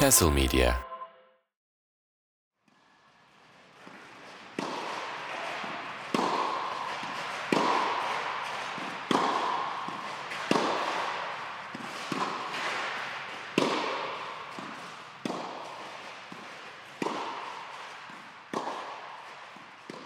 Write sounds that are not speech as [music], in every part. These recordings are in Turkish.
Castle Media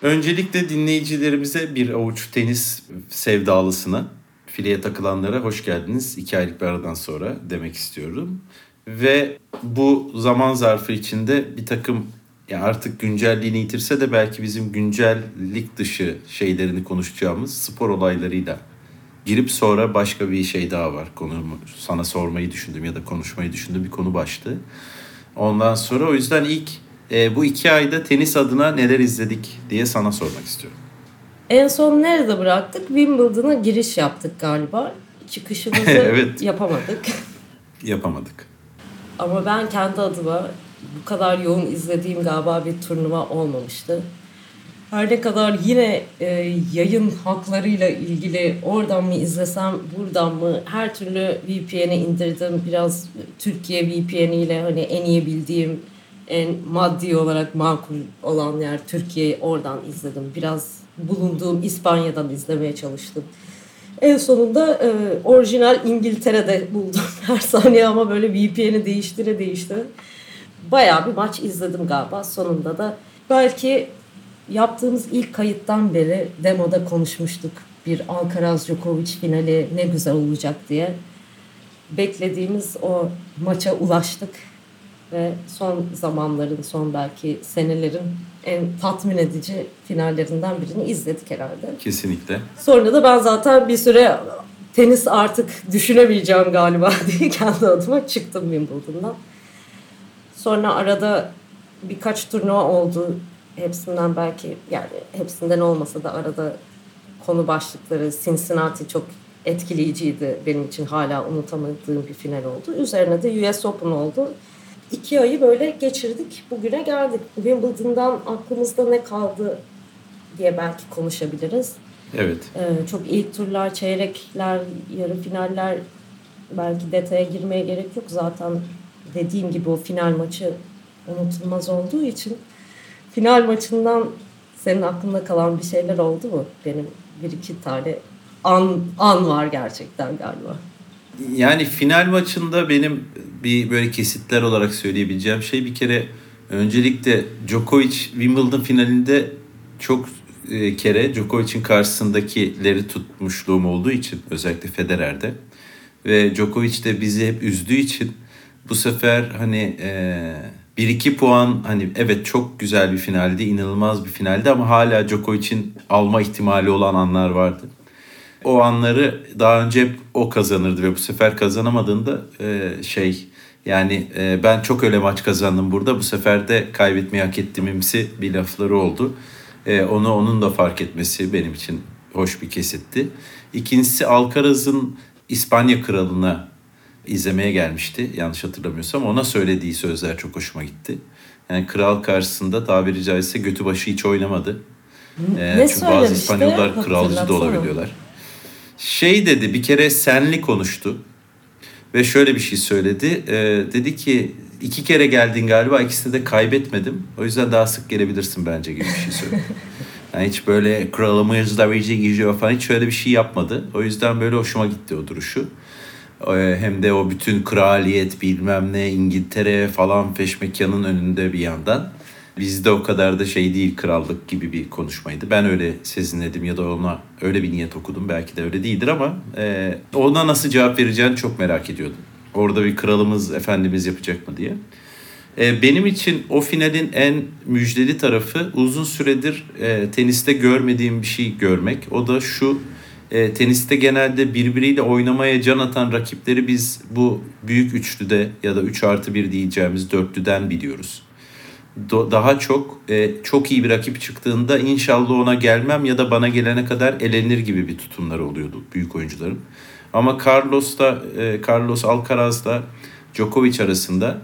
Öncelikle dinleyicilerimize bir avuç tenis sevdalısına, fileye takılanlara hoş geldiniz. İki aylık bir aradan sonra demek istiyorum. Ve bu zaman zarfı içinde bir takım ya artık güncelliğini yitirse de belki bizim güncellik dışı şeylerini konuşacağımız spor olaylarıyla girip sonra başka bir şey daha var. Konu sana sormayı düşündüm ya da konuşmayı düşündüğüm bir konu başlığı. Ondan sonra o yüzden ilk e, bu iki ayda tenis adına neler izledik diye sana sormak istiyorum. En son nerede bıraktık? Wimbledon'a giriş yaptık galiba. Çıkışımızı [laughs] Evet. yapamadık. Yapamadık. Ama ben kendi adıma bu kadar yoğun izlediğim galiba bir turnuva olmamıştı. Her ne kadar yine e, yayın haklarıyla ilgili oradan mı izlesem buradan mı her türlü VPN'i indirdim. Biraz Türkiye VPN'iyle hani en iyi bildiğim en maddi olarak makul olan yer Türkiye'yi oradan izledim. Biraz bulunduğum İspanya'dan izlemeye çalıştım. En sonunda e, orijinal İngiltere'de buldum [laughs] her saniye ama böyle VPN'i değiştire değiştire. Bayağı bir maç izledim galiba. Sonunda da belki yaptığımız ilk kayıttan beri demoda konuşmuştuk. Bir Alcaraz Djokovic finali ne güzel olacak diye. Beklediğimiz o maça ulaştık ve son zamanların, son belki senelerin en tatmin edici finallerinden birini izledik herhalde. Kesinlikle. Sonra da ben zaten bir süre tenis artık düşünemeyeceğim galiba [laughs] diye kendi adıma çıktım Wimbledon'dan. Sonra arada birkaç turnuva oldu. Hepsinden belki yani hepsinden olmasa da arada konu başlıkları Cincinnati çok etkileyiciydi benim için hala unutamadığım bir final oldu. Üzerine de US Open oldu. İki ayı böyle geçirdik. Bugüne geldik. Wimbledon'dan aklımızda ne kaldı diye belki konuşabiliriz. Evet. Ee, çok ilk turlar, çeyrekler, yarı finaller belki detaya girmeye gerek yok. Zaten dediğim gibi o final maçı unutulmaz olduğu için final maçından senin aklında kalan bir şeyler oldu mu? Benim bir iki tane an, an var gerçekten galiba. Yani final maçında benim bir böyle kesitler olarak söyleyebileceğim şey bir kere öncelikle Djokovic Wimbledon finalinde çok e, kere Djokovic'in karşısındakileri tutmuşluğum olduğu için özellikle Federer'de ve Djokovic de bizi hep üzdüğü için bu sefer hani e, bir iki puan hani evet çok güzel bir finaldi, inanılmaz bir finaldi ama hala Djokovic'in alma ihtimali olan anlar vardı. O anları daha önce hep o kazanırdı ve bu sefer kazanamadığında e, şey yani e, ben çok öyle maç kazandım burada bu sefer de kaybetmeyi hak ettiğimimsi bir lafları oldu. E, onu onun da fark etmesi benim için hoş bir kesitti. İkincisi Alcaraz'ın İspanya kralına izlemeye gelmişti yanlış hatırlamıyorsam. Ona söylediği sözler çok hoşuma gitti. Yani kral karşısında tabiri caizse götü başı hiç oynamadı. E, Ne çünkü bazı? İspanyollar kralcı da olabiliyorlar. Şey dedi bir kere senli konuştu. Ve şöyle bir şey söyledi. Ee, dedi ki iki kere geldin galiba ikisini de kaybetmedim. O yüzden daha sık gelebilirsin bence gibi bir şey söyledi. [laughs] Yani hiç böyle kralımız da verecek gidiyor falan hiç şöyle bir şey yapmadı. O yüzden böyle hoşuma gitti o duruşu. Ee, Hem de o bütün kraliyet bilmem ne İngiltere falan feşmekanın önünde bir yandan. Bizde o kadar da şey değil krallık gibi bir konuşmaydı. Ben öyle sezinledim ya da ona öyle bir niyet okudum. Belki de öyle değildir ama e, ona nasıl cevap vereceğini çok merak ediyordum. Orada bir kralımız efendimiz yapacak mı diye. E, benim için o finalin en müjdeli tarafı uzun süredir e, teniste görmediğim bir şey görmek. O da şu e, teniste genelde birbiriyle oynamaya can atan rakipleri biz bu büyük üçlüde ya da 3 artı 1 diyeceğimiz dörtlüden biliyoruz. Daha çok e, çok iyi bir rakip çıktığında inşallah ona gelmem ya da bana gelene kadar elenir gibi bir tutumları oluyordu büyük oyuncuların. Ama Carlos'ta e, Carlos Alcaraz'la Djokovic arasında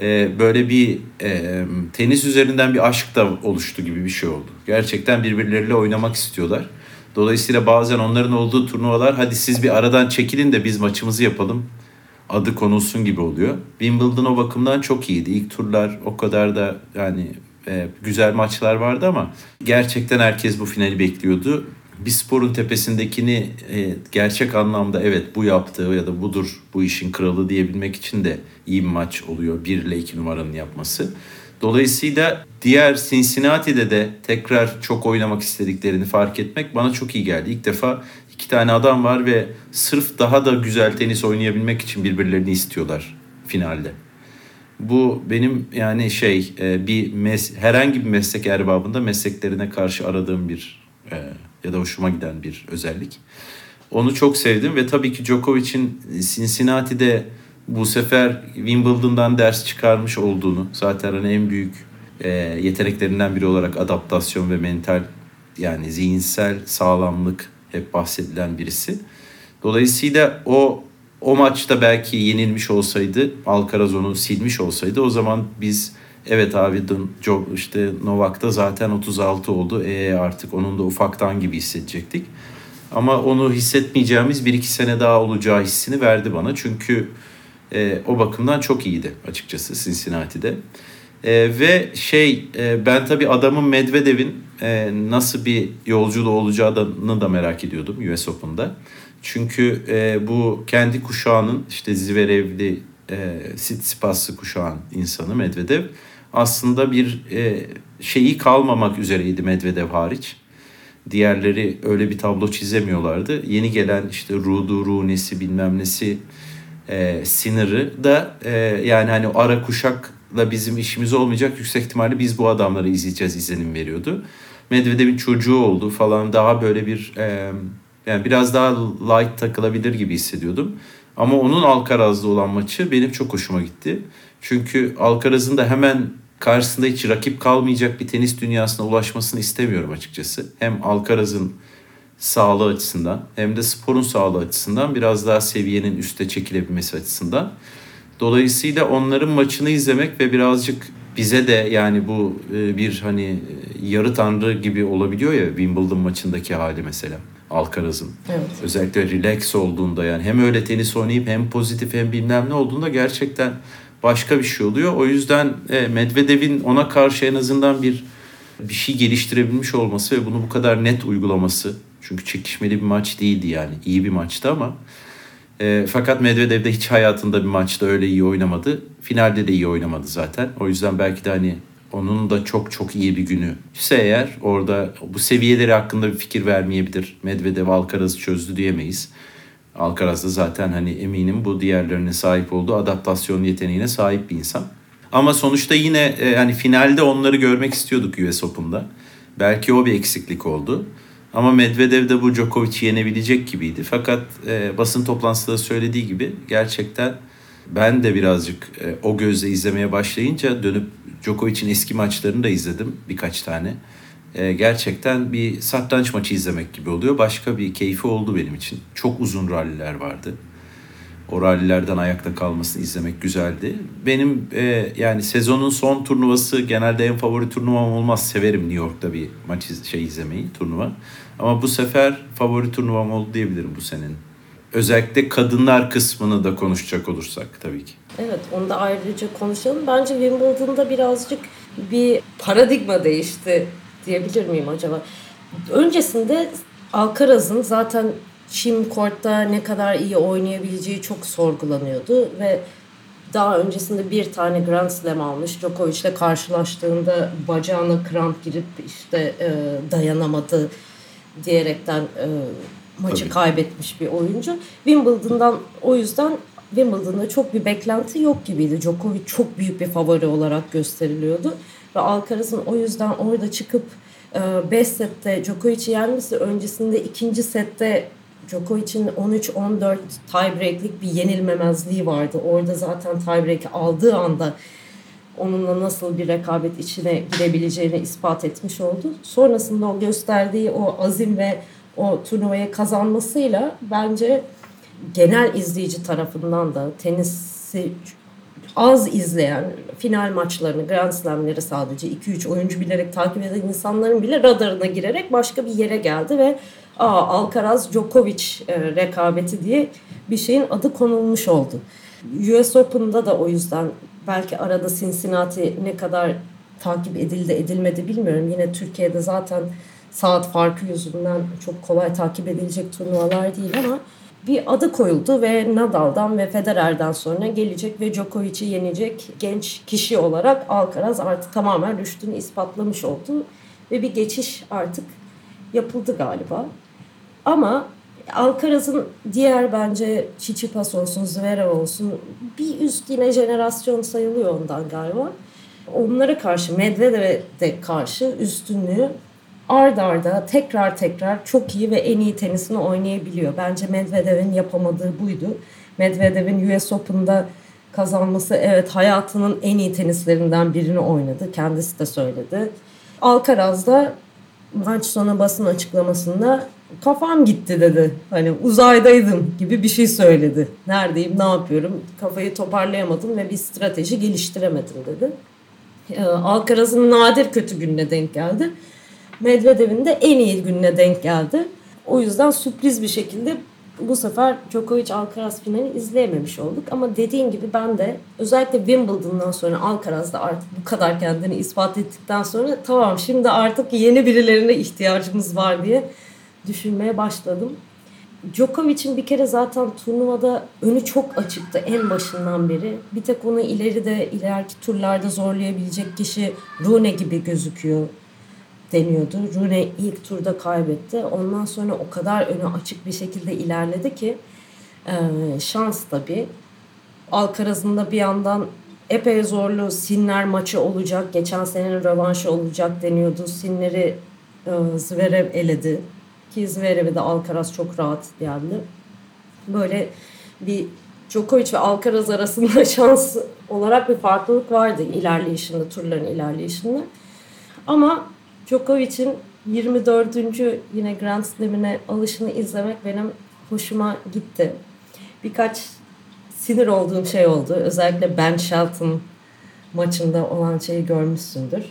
e, böyle bir e, tenis üzerinden bir aşk da oluştu gibi bir şey oldu. Gerçekten birbirleriyle oynamak istiyorlar. Dolayısıyla bazen onların olduğu turnuvalar hadi siz bir aradan çekilin de biz maçımızı yapalım adı konulsun gibi oluyor. Wimbledon o bakımdan çok iyiydi. İlk turlar o kadar da yani e, güzel maçlar vardı ama gerçekten herkes bu finali bekliyordu. Bir sporun tepesindekini e, gerçek anlamda evet bu yaptığı ya da budur bu işin kralı diyebilmek için de iyi bir maç oluyor. 1 ile 2 numaranın yapması. Dolayısıyla diğer Cincinnati'de de tekrar çok oynamak istediklerini fark etmek bana çok iyi geldi. İlk defa iki tane adam var ve sırf daha da güzel tenis oynayabilmek için birbirlerini istiyorlar finalde. Bu benim yani şey e, bir mes herhangi bir meslek erbabında mesleklerine karşı aradığım bir e, ya da hoşuma giden bir özellik. Onu çok sevdim ve tabii ki Djokovic'in Cincinnati'de bu sefer Wimbledon'dan ders çıkarmış olduğunu zaten hani en büyük e, yeteneklerinden biri olarak adaptasyon ve mental yani zihinsel sağlamlık hep bahsedilen birisi. Dolayısıyla o o maçta belki yenilmiş olsaydı Alcaraz onu silmiş olsaydı o zaman biz evet abi işte Novak'ta zaten 36 oldu. E artık onun da ufaktan gibi hissedecektik. Ama onu hissetmeyeceğimiz bir iki sene daha olacağı hissini verdi bana. Çünkü e, o bakımdan çok iyiydi açıkçası Cincinnati'de. E, ve şey e, ben tabii adamın Medvedev'in e, nasıl bir yolculuğu olacağını da merak ediyordum US Open'da. Çünkü e, bu kendi kuşağının işte Zverev'li e, Sitsipas'lı kuşağın insanı Medvedev aslında bir e, şeyi kalmamak üzereydi Medvedev hariç. Diğerleri öyle bir tablo çizemiyorlardı. Yeni gelen işte Rudu, Runesi bilmem nesi e, Sinir'i da e, yani hani ara kuşakla bizim işimiz olmayacak. Yüksek ihtimalle biz bu adamları izleyeceğiz izlenim veriyordu. Medvedev'in çocuğu oldu falan daha böyle bir e, yani biraz daha light takılabilir gibi hissediyordum. Ama onun Alcaraz'da olan maçı benim çok hoşuma gitti. Çünkü Alcaraz'ın da hemen karşısında hiç rakip kalmayacak bir tenis dünyasına ulaşmasını istemiyorum açıkçası. Hem Alcaraz'ın sağlığı açısından hem de sporun sağlığı açısından biraz daha seviyenin üste çekilebilmesi açısından. Dolayısıyla onların maçını izlemek ve birazcık bize de yani bu e, bir hani e, yarı tanrı gibi olabiliyor ya Wimbledon maçındaki hali mesela. Alcaraz'ın. Evet. Özellikle relax olduğunda yani hem öyle tenis oynayıp hem pozitif hem bilmem ne olduğunda gerçekten başka bir şey oluyor. O yüzden e, Medvedev'in ona karşı en azından bir bir şey geliştirebilmiş olması ve bunu bu kadar net uygulaması. Çünkü çekişmeli bir maç değildi yani. iyi bir maçtı ama e, fakat Medvedev de hiç hayatında bir maçta öyle iyi oynamadı. Finalde de iyi oynamadı zaten. O yüzden belki de hani onun da çok çok iyi bir günü ise eğer orada bu seviyeleri hakkında bir fikir vermeyebilir. Medvedev Alcaraz'ı çözdü diyemeyiz. Alcaraz da zaten hani eminim bu diğerlerine sahip olduğu adaptasyon yeteneğine sahip bir insan. Ama sonuçta yine e, hani finalde onları görmek istiyorduk US Open'da. Belki o bir eksiklik oldu. Ama Medvedev de bu Djokovic'i yenebilecek gibiydi. Fakat e, basın toplantısında söylediği gibi gerçekten ben de birazcık e, o gözle izlemeye başlayınca dönüp Djokovic'in eski maçlarını da izledim birkaç tane. E, gerçekten bir satranç maçı izlemek gibi oluyor. Başka bir keyfi oldu benim için. Çok uzun ralliler vardı. O rallilerden ayakta kalmasını izlemek güzeldi. Benim e, yani sezonun son turnuvası genelde en favori turnuvam olmaz. Severim New York'ta bir maç iz, şey izlemeyi, turnuva. Ama bu sefer favori turnuvam oldu diyebilirim bu senenin. Özellikle kadınlar kısmını da konuşacak olursak tabii ki. Evet onu da ayrıca konuşalım. Bence Wimbledon'da birazcık bir paradigma değişti diyebilir miyim acaba? Öncesinde Alcaraz'ın zaten çim kortta ne kadar iyi oynayabileceği çok sorgulanıyordu ve daha öncesinde bir tane Grand Slam almış. Djokovic ile karşılaştığında bacağına kramp girip işte e, dayanamadı diyerekten e, maçı Tabii. kaybetmiş bir oyuncu. Wimbledon'dan o yüzden Wimbledon'da çok bir beklenti yok gibiydi. Djokovic çok büyük bir favori olarak gösteriliyordu. Ve Alcaraz'ın o yüzden orada çıkıp 5 e, sette Djokovic'i yenmesi öncesinde ikinci sette Djokovic'in 13-14 tiebreak'lik bir yenilmemezliği vardı. Orada zaten tiebreak'i aldığı anda onunla nasıl bir rekabet içine girebileceğini ispat etmiş oldu. Sonrasında o gösterdiği o azim ve o turnuvayı kazanmasıyla bence genel izleyici tarafından da tenisi az izleyen final maçlarını, Grand Slam'leri sadece 2-3 oyuncu bilerek takip eden insanların bile radarına girerek başka bir yere geldi ve Aa, Alcaraz Djokovic e, rekabeti diye bir şeyin adı konulmuş oldu. US Open'da da o yüzden belki arada Cincinnati ne kadar takip edildi edilmedi bilmiyorum. Yine Türkiye'de zaten saat farkı yüzünden çok kolay takip edilecek turnuvalar değil ama bir adı koyuldu ve Nadal'dan ve Federer'den sonra gelecek ve Djokovic'i yenecek genç kişi olarak Alcaraz artık tamamen rüştünü ispatlamış oldu ve bir geçiş artık yapıldı galiba. Ama Alcaraz'ın diğer bence Tsitsipas olsun, Zverev olsun bir üst yine jenerasyon sayılıyor ondan galiba. Onlara karşı, Medvedev'e de karşı üstünlüğü ard arda tekrar tekrar çok iyi ve en iyi tenisini oynayabiliyor. Bence Medvedev'in yapamadığı buydu. Medvedev'in US Open'da kazanması evet hayatının en iyi tenislerinden birini oynadı. Kendisi de söyledi. Alcaraz da maç sonu basın açıklamasında kafam gitti dedi. Hani uzaydaydım gibi bir şey söyledi. Neredeyim, ne yapıyorum? Kafayı toparlayamadım ve bir strateji geliştiremedim dedi. Ee, Alcaraz'ın nadir kötü gününe denk geldi. Medvedev'in de en iyi gününe denk geldi. O yüzden sürpriz bir şekilde bu sefer Djokovic Alcaraz finali izleyememiş olduk. Ama dediğin gibi ben de özellikle Wimbledon'dan sonra Alcaraz'da artık bu kadar kendini ispat ettikten sonra tamam şimdi artık yeni birilerine ihtiyacımız var diye düşünmeye başladım. Djokovic'in bir kere zaten turnuvada önü çok açıktı en başından beri. Bir tek onu ileride ileriki turlarda zorlayabilecek kişi Rune gibi gözüküyor deniyordu. Rune ilk turda kaybetti. Ondan sonra o kadar önü açık bir şekilde ilerledi ki e, şans tabii. Alcaraz'ın da bir yandan epey zorlu Sinner maçı olacak. Geçen senenin rövanşı olacak deniyordu. Sinner'i e, Zverev eledi. Ki Zverev'e de Alcaraz çok rahat yendi. Böyle bir Djokovic ve Alcaraz arasında [laughs] şans olarak bir farklılık vardı ilerleyişinde, turların ilerleyişinde. Ama Djokovic'in 24. yine Grand Slam'ine alışını izlemek benim hoşuma gitti. Birkaç sinir olduğum şey oldu. Özellikle Ben Shelton maçında olan şeyi görmüşsündür.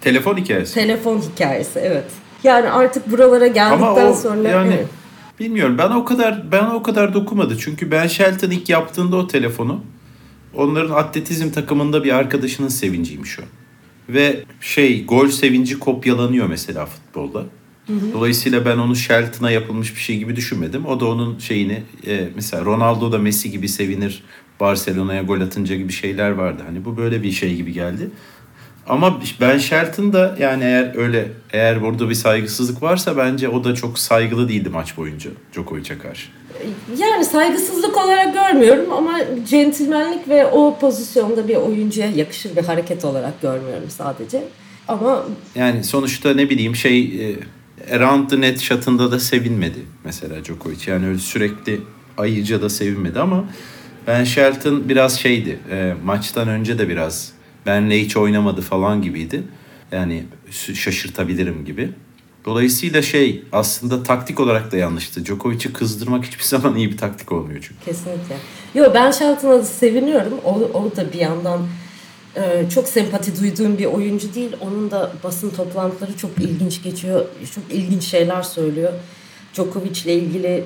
Telefon hikayesi. Telefon hikayesi evet. Yani artık buralara geldikten o sonra yani evet. bilmiyorum. Ben o kadar ben o kadar dokumadı. Çünkü Ben Shelton ilk yaptığında o telefonu onların atletizm takımında bir arkadaşının sevinciymiş o. Ve şey gol sevinci kopyalanıyor mesela futbolda. Dolayısıyla ben onu Shelton'a yapılmış bir şey gibi düşünmedim. O da onun şeyini e, mesela Ronaldo da Messi gibi sevinir Barcelona'ya gol atınca gibi şeyler vardı. Hani bu böyle bir şey gibi geldi. Ama Ben Shelton da yani eğer öyle eğer burada bir saygısızlık varsa bence o da çok saygılı değildi maç boyunca Djokovic'e karşı. Yani saygısızlık olarak görmüyorum ama centilmenlik ve o pozisyonda bir oyuncuya yakışır bir hareket olarak görmüyorum sadece. Ama Yani sonuçta ne bileyim şey e, around the net shot'ında da sevinmedi mesela Djokovic. Yani öyle sürekli ayıca da sevinmedi ama Ben Shelton biraz şeydi. e, maçtan önce de biraz benle hiç oynamadı falan gibiydi. Yani şaşırtabilirim gibi. Dolayısıyla şey aslında taktik olarak da yanlıştı. Djokovic'i kızdırmak hiçbir [laughs] zaman iyi bir taktik olmuyor çünkü. kesinlikle. Yo ben Shelton'a seviniyorum. O, o da bir yandan e, çok sempati duyduğum bir oyuncu değil. Onun da basın toplantıları çok ilginç geçiyor. Çok ilginç şeyler söylüyor. Djokovic'le ilgili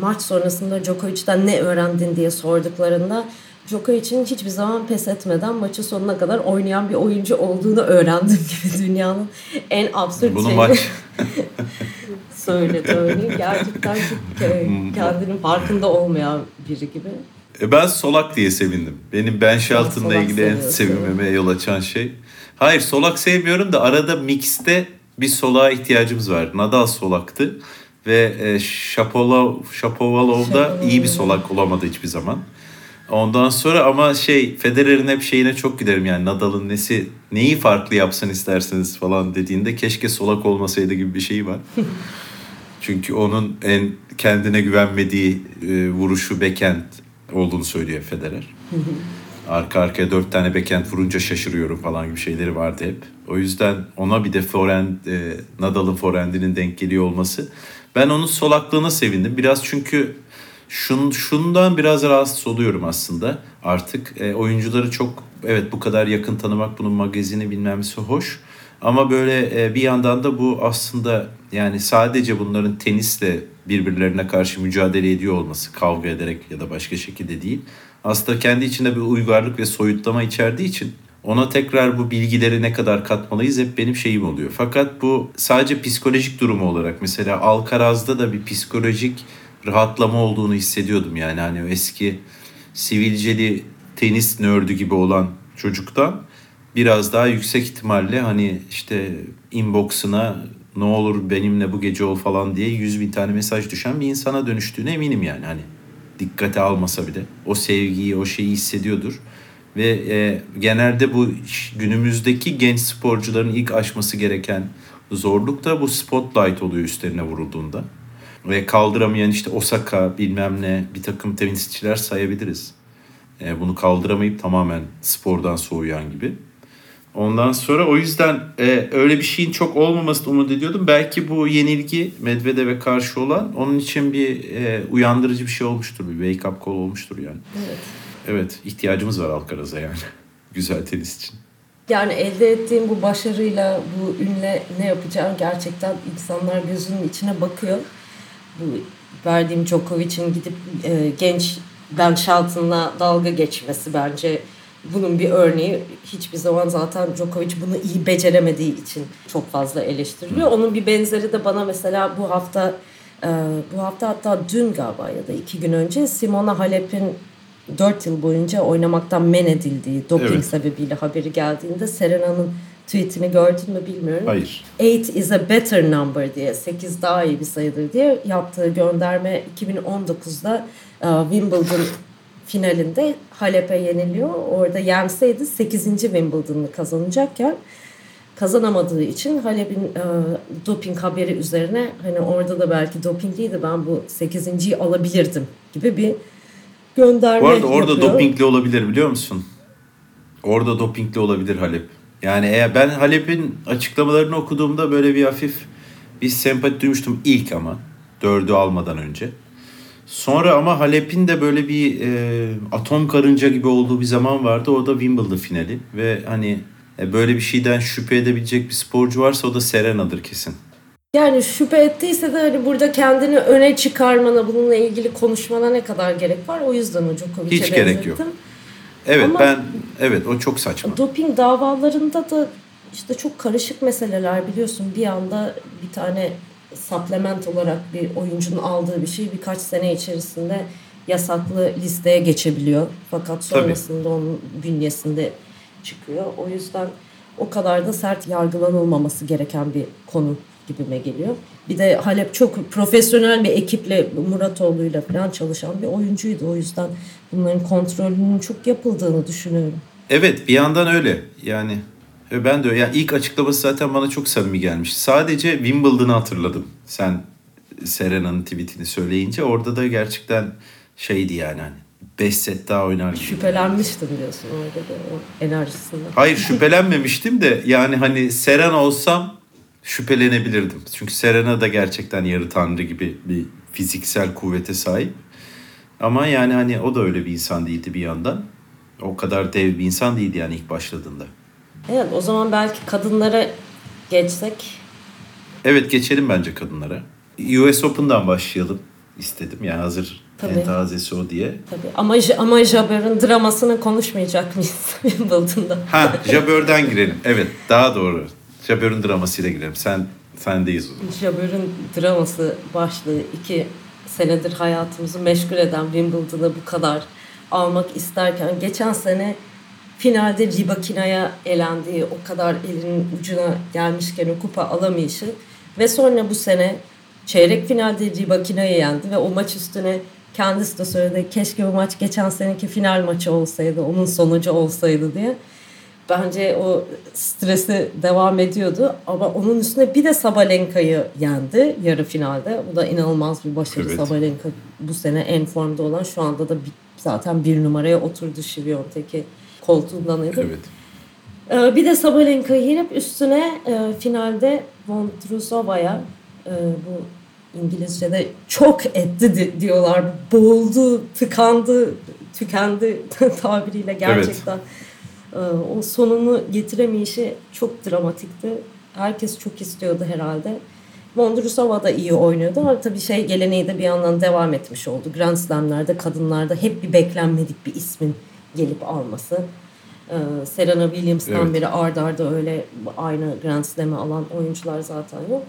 maç sonrasında Djokovic'ten ne öğrendin diye sorduklarında Djokovic'in hiçbir zaman pes etmeden maçı sonuna kadar oynayan bir oyuncu olduğunu öğrendim [laughs] gibi dünyanın en absürt Bunu şeyini maç [laughs] [laughs] söyledi örneğin. Gerçekten çok e, kendinin farkında olmayan biri gibi. E ben solak diye sevindim. Benim Ben Shelton'la solak ilgili en sevinmeme yol açan şey. Hayır solak sevmiyorum da arada mixte bir solağa ihtiyacımız var. Nadal solaktı ve e, Shapovalov, Shapovalov da iyi bir solak olamadı hiçbir zaman. Ondan sonra ama şey Federer'in hep şeyine çok giderim yani Nadal'ın nesi neyi farklı yapsın isterseniz falan dediğinde keşke solak olmasaydı gibi bir şey var. [laughs] Çünkü onun en kendine güvenmediği e, vuruşu backhand olduğunu söylüyor Federer. [laughs] Arka arkaya dört tane backhand vurunca şaşırıyorum falan gibi şeyleri vardı hep. O yüzden ona bir de forehand, e, Nadal'ın forehandinin denk geliyor olması. Ben onun solaklığına sevindim. Biraz çünkü şun, şundan biraz rahatsız oluyorum aslında artık. E, oyuncuları çok evet bu kadar yakın tanımak bunun magazini bilmemesi hoş. Ama böyle e, bir yandan da bu aslında yani sadece bunların tenisle birbirlerine karşı mücadele ediyor olması kavga ederek ya da başka şekilde değil. aslında kendi içinde bir uygarlık ve soyutlama içerdiği için ona tekrar bu bilgileri ne kadar katmalıyız hep benim şeyim oluyor. Fakat bu sadece psikolojik durumu olarak mesela Alcaraz'da da bir psikolojik rahatlama olduğunu hissediyordum yani. Hani o eski sivilceli tenis nördü gibi olan çocuktan biraz daha yüksek ihtimalle hani işte inbox'ına ne olur benimle bu gece ol falan diye yüz bin tane mesaj düşen bir insana dönüştüğüne eminim yani. Hani dikkate almasa bile o sevgiyi o şeyi hissediyordur. Ve e, genelde bu günümüzdeki genç sporcuların ilk aşması gereken zorluk da bu spotlight oluyor üstlerine vurulduğunda ve kaldıramayan işte Osaka bilmem ne bir takım tenisçiler sayabiliriz. E, bunu kaldıramayıp tamamen spordan soğuyan gibi. Ondan sonra o yüzden e, öyle bir şeyin çok olmamasını umut ediyordum. Belki bu yenilgi Medvedev'e karşı olan onun için bir e, uyandırıcı bir şey olmuştur. Bir wake up call olmuştur yani. Evet. Evet ihtiyacımız var Alcaraz'a yani. [laughs] Güzel tenis için. Yani elde ettiğim bu başarıyla, bu ünle ne yapacağım gerçekten insanlar gözünün içine bakıyor. Bu verdiğim Djokovic'in gidip e, genç Ben Shelton'la dalga geçmesi bence bunun bir örneği. Hiçbir zaman zaten Djokovic bunu iyi beceremediği için çok fazla eleştiriliyor. Onun bir benzeri de bana mesela bu hafta e, bu hafta hatta dün galiba ya da iki gün önce Simona Halep'in 4 yıl boyunca oynamaktan men edildiği doping evet. sebebiyle haberi geldiğinde Serena'nın tweetini gördün mü bilmiyorum. Hayır. 8 is a better number diye 8 daha iyi bir sayıdır diye yaptığı gönderme 2019'da uh, Wimbledon finalinde Halep'e yeniliyor. Orada yenseydi 8. Wimbledon'ı kazanacakken kazanamadığı için Halep'in e, doping haberi üzerine hani orada da belki dopingliydi ben bu 8.yi alabilirdim gibi bir gönderme Bu arada orada yapıyor. dopingli olabilir biliyor musun? Orada dopingli olabilir Halep. Yani eğer ben Halep'in açıklamalarını okuduğumda böyle bir hafif bir sempati duymuştum ilk ama dördü almadan önce. Sonra ama Halep'in de böyle bir e, atom karınca gibi olduğu bir zaman vardı. O da Wimbledon finali ve hani e, böyle bir şeyden şüphe edebilecek bir sporcu varsa o da Serena'dır kesin. Yani şüphe ettiyse de hani burada kendini öne çıkarmana, bununla ilgili konuşmana ne kadar gerek var? O yüzden o Djokovic'e Hiç gerek yok. Evet Ama ben evet o çok saçma. Doping davalarında da işte çok karışık meseleler biliyorsun. Bir anda bir tane supplement olarak bir oyuncunun aldığı bir şey birkaç sene içerisinde yasaklı listeye geçebiliyor. Fakat sonrasında Tabii. onun bünyesinde çıkıyor. O yüzden o kadar da sert yargılanılmaması gereken bir konu gibime geliyor. Bir de Halep çok profesyonel bir ekiple Muratoğlu'yla falan çalışan bir oyuncuydu. O yüzden bunların kontrolünün çok yapıldığını düşünüyorum. Evet bir yandan öyle. Yani ben de yani ilk açıklaması zaten bana çok samimi gelmiş. Sadece Wimbledon'ı hatırladım. Sen Serena'nın tweetini söyleyince orada da gerçekten şeydi yani hani 5 set daha oynar gibi. Şüphelenmiştim diyorsun orada da o enerjisinden. Hayır şüphelenmemiştim de yani hani Serena olsam şüphelenebilirdim. Çünkü Serena da gerçekten yarı tanrı gibi bir fiziksel kuvvete sahip. Ama yani hani o da öyle bir insan değildi bir yandan. O kadar dev bir insan değildi yani ilk başladığında. Evet o zaman belki kadınlara geçsek. Evet geçelim bence kadınlara. US Open'dan başlayalım istedim. Yani hazır Tabii. en tazesi o diye. Tabii. Ama, ama Jabber'ın dramasını konuşmayacak mıyız [laughs] Wimbledon'da? Ha Jabber'den girelim. Evet daha doğru. Jabber'ın dramasıyla girelim. Sen sendeyiz o zaman. Jabber'ın draması başlığı iki senedir hayatımızı meşgul eden Wimbledon'ı bu kadar almak isterken geçen sene finalde Ribakina'ya elendiği o kadar elinin ucuna gelmişken o kupa alamayışı ve sonra bu sene çeyrek finalde Ribakina'yı yendi ve o maç üstüne kendisi de söyledi keşke bu maç geçen seneki final maçı olsaydı onun sonucu olsaydı diye. Bence o stresi devam ediyordu ama onun üstüne bir de Sabalenka'yı yendi yarı finalde. Bu da inanılmaz bir başarı. Evet. Sabalenka bu sene en formda olan şu anda da bir, zaten bir numaraya oturdu Şiviyon'taki koltuğundanıydı. Evet. Ee, bir de Sabalenka'yı yenip üstüne e, finalde Vondrusova'ya e, bu İngilizce'de çok etti diyorlar. Boğuldu, tıkandı, tükendi [laughs] tabiriyle gerçekten. Evet. E, o sonunu getiremeyişi çok dramatikti. Herkes çok istiyordu herhalde. Vondrusova da iyi oynuyordu ama tabii şey geleneği de bir yandan devam etmiş oldu. Grand Slam'lerde kadınlarda hep bir beklenmedik bir ismin gelip alması. Ee, Serena Williams'tan Evet. beri ard arda öyle aynı Grand Slam'ı alan oyuncular zaten yok.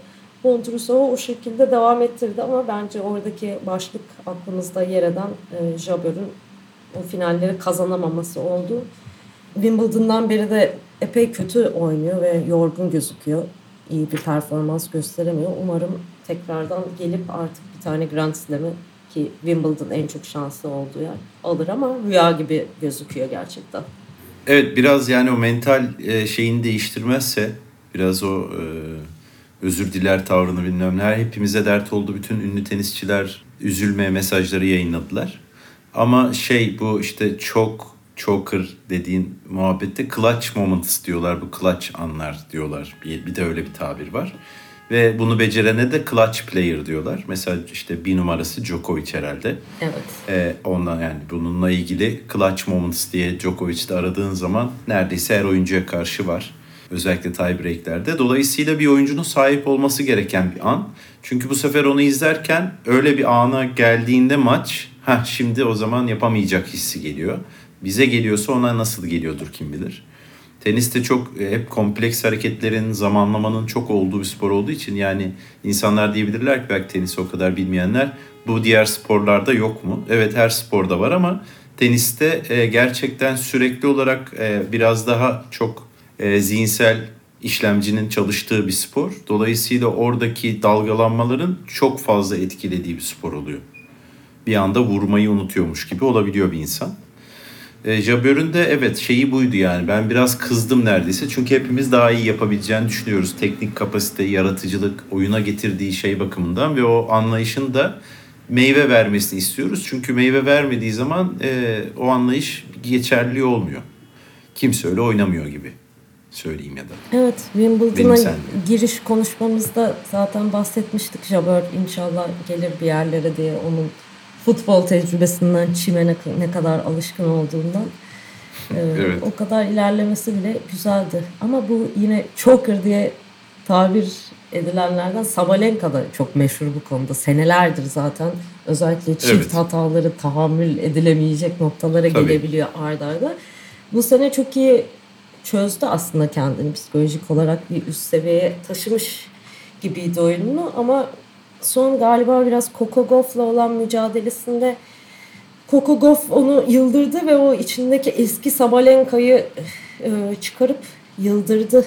Vondrusova o şekilde devam ettirdi ama bence oradaki başlık aklımızda yer eden e, Jabber'ın o finalleri kazanamaması oldu. Wimbledon'dan beri de epey kötü oynuyor ve yorgun gözüküyor. İyi bir performans gösteremiyor. Umarım tekrardan gelip artık bir tane Grand Slam'ı ki Wimbledon en çok şanslı olduğu yer alır ama rüya gibi gözüküyor gerçekten. Evet biraz yani o mental e, şeyini değiştirmezse biraz o e, özür diler tavrını bilmem ne hepimize dert oldu. Bütün ünlü tenisçiler üzülme mesajları yayınladılar. Ama şey bu işte çok choker dediğin muhabbette clutch moments diyorlar. Bu clutch anlar diyorlar. Bir, bir de öyle bir tabir var. Ve bunu becerene de clutch player diyorlar. Mesela işte bir numarası Djokovic herhalde. Evet. Ee, ondan yani bununla ilgili clutch moments diye Djokovic'te aradığın zaman neredeyse her oyuncuya karşı var. Özellikle tiebreaklerde. Dolayısıyla bir oyuncunun sahip olması gereken bir an. Çünkü bu sefer onu izlerken öyle bir ana geldiğinde maç, ha şimdi o zaman yapamayacak hissi geliyor. Bize geliyorsa ona nasıl geliyordur kim bilir. Teniste çok e, hep kompleks hareketlerin, zamanlamanın çok olduğu bir spor olduğu için yani insanlar diyebilirler ki belki tenisi o kadar bilmeyenler bu diğer sporlarda yok mu? Evet her sporda var ama teniste e, gerçekten sürekli olarak e, biraz daha çok zihinsel işlemcinin çalıştığı bir spor. Dolayısıyla oradaki dalgalanmaların çok fazla etkilediği bir spor oluyor. Bir anda vurmayı unutuyormuş gibi olabiliyor bir insan. E, Jabber'ın de evet şeyi buydu yani. Ben biraz kızdım neredeyse. Çünkü hepimiz daha iyi yapabileceğini düşünüyoruz. Teknik kapasite, yaratıcılık, oyuna getirdiği şey bakımından ve o anlayışın da meyve vermesini istiyoruz. Çünkü meyve vermediği zaman e, o anlayış geçerli olmuyor. Kimse öyle oynamıyor gibi söyleyeyim ya da. Evet, Wimbledon'a giriş konuşmamızda zaten bahsetmiştik. Jabber inşallah gelir bir yerlere diye onun futbol tecrübesinden çime ne, ne kadar alışkın olduğundan. Ee, Evet. O kadar ilerlemesi bile güzeldi. Ama bu yine choker diye tabir edilenlerden Sabalenka da çok meşhur bu konuda. Senelerdir zaten özellikle çift Evet. hataları tahammül edilemeyecek noktalara Tabii. gelebiliyor ardarda. arda. Bu sene çok iyi çözdü aslında kendini psikolojik olarak bir üst seviyeye taşımış gibiydi oyununu ama son galiba biraz Coco Gauff'la olan mücadelesinde Coco Gauff onu yıldırdı ve o içindeki eski Sabalenka'yı e, çıkarıp yıldırdı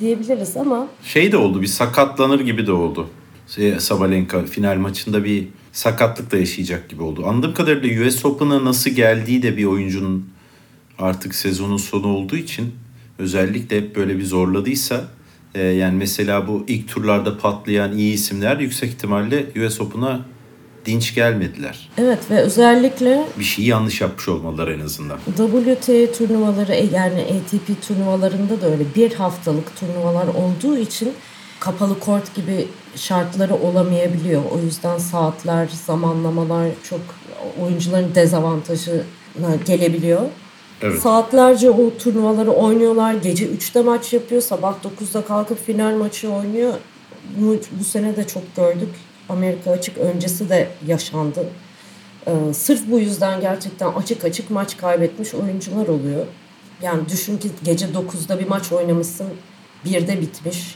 diyebiliriz ama Şey de oldu bir sakatlanır gibi de oldu. Şey, Sabalenka final maçında bir sakatlık da yaşayacak gibi oldu. Anladığım kadarıyla US Open'a nasıl geldiği de bir oyuncunun artık sezonun sonu olduğu için özellikle hep böyle bir zorladıysa e, yani mesela bu ilk turlarda patlayan iyi isimler yüksek ihtimalle US Open'a dinç gelmediler. evet ve özellikle Bir şeyi yanlış yapmış olmalılar en azından. WTA turnuvaları e, yani ATP turnuvalarında da öyle bir haftalık turnuvalar olduğu için kapalı kort gibi şartları olamayabiliyor. O yüzden saatler, zamanlamalar çok oyuncuların dezavantajına gelebiliyor. Evet. Saatlerce o turnuvaları oynuyorlar. Gece 3'te maç yapıyor. Sabah 9'da kalkıp final maçı oynuyor. Bunu bu sene de çok gördük. Amerika açık öncesi de yaşandı. Ee, sırf bu yüzden gerçekten açık açık maç kaybetmiş oyuncular oluyor. Yani düşün ki gece 9'da bir maç oynamışsın. 1'de bitmiş.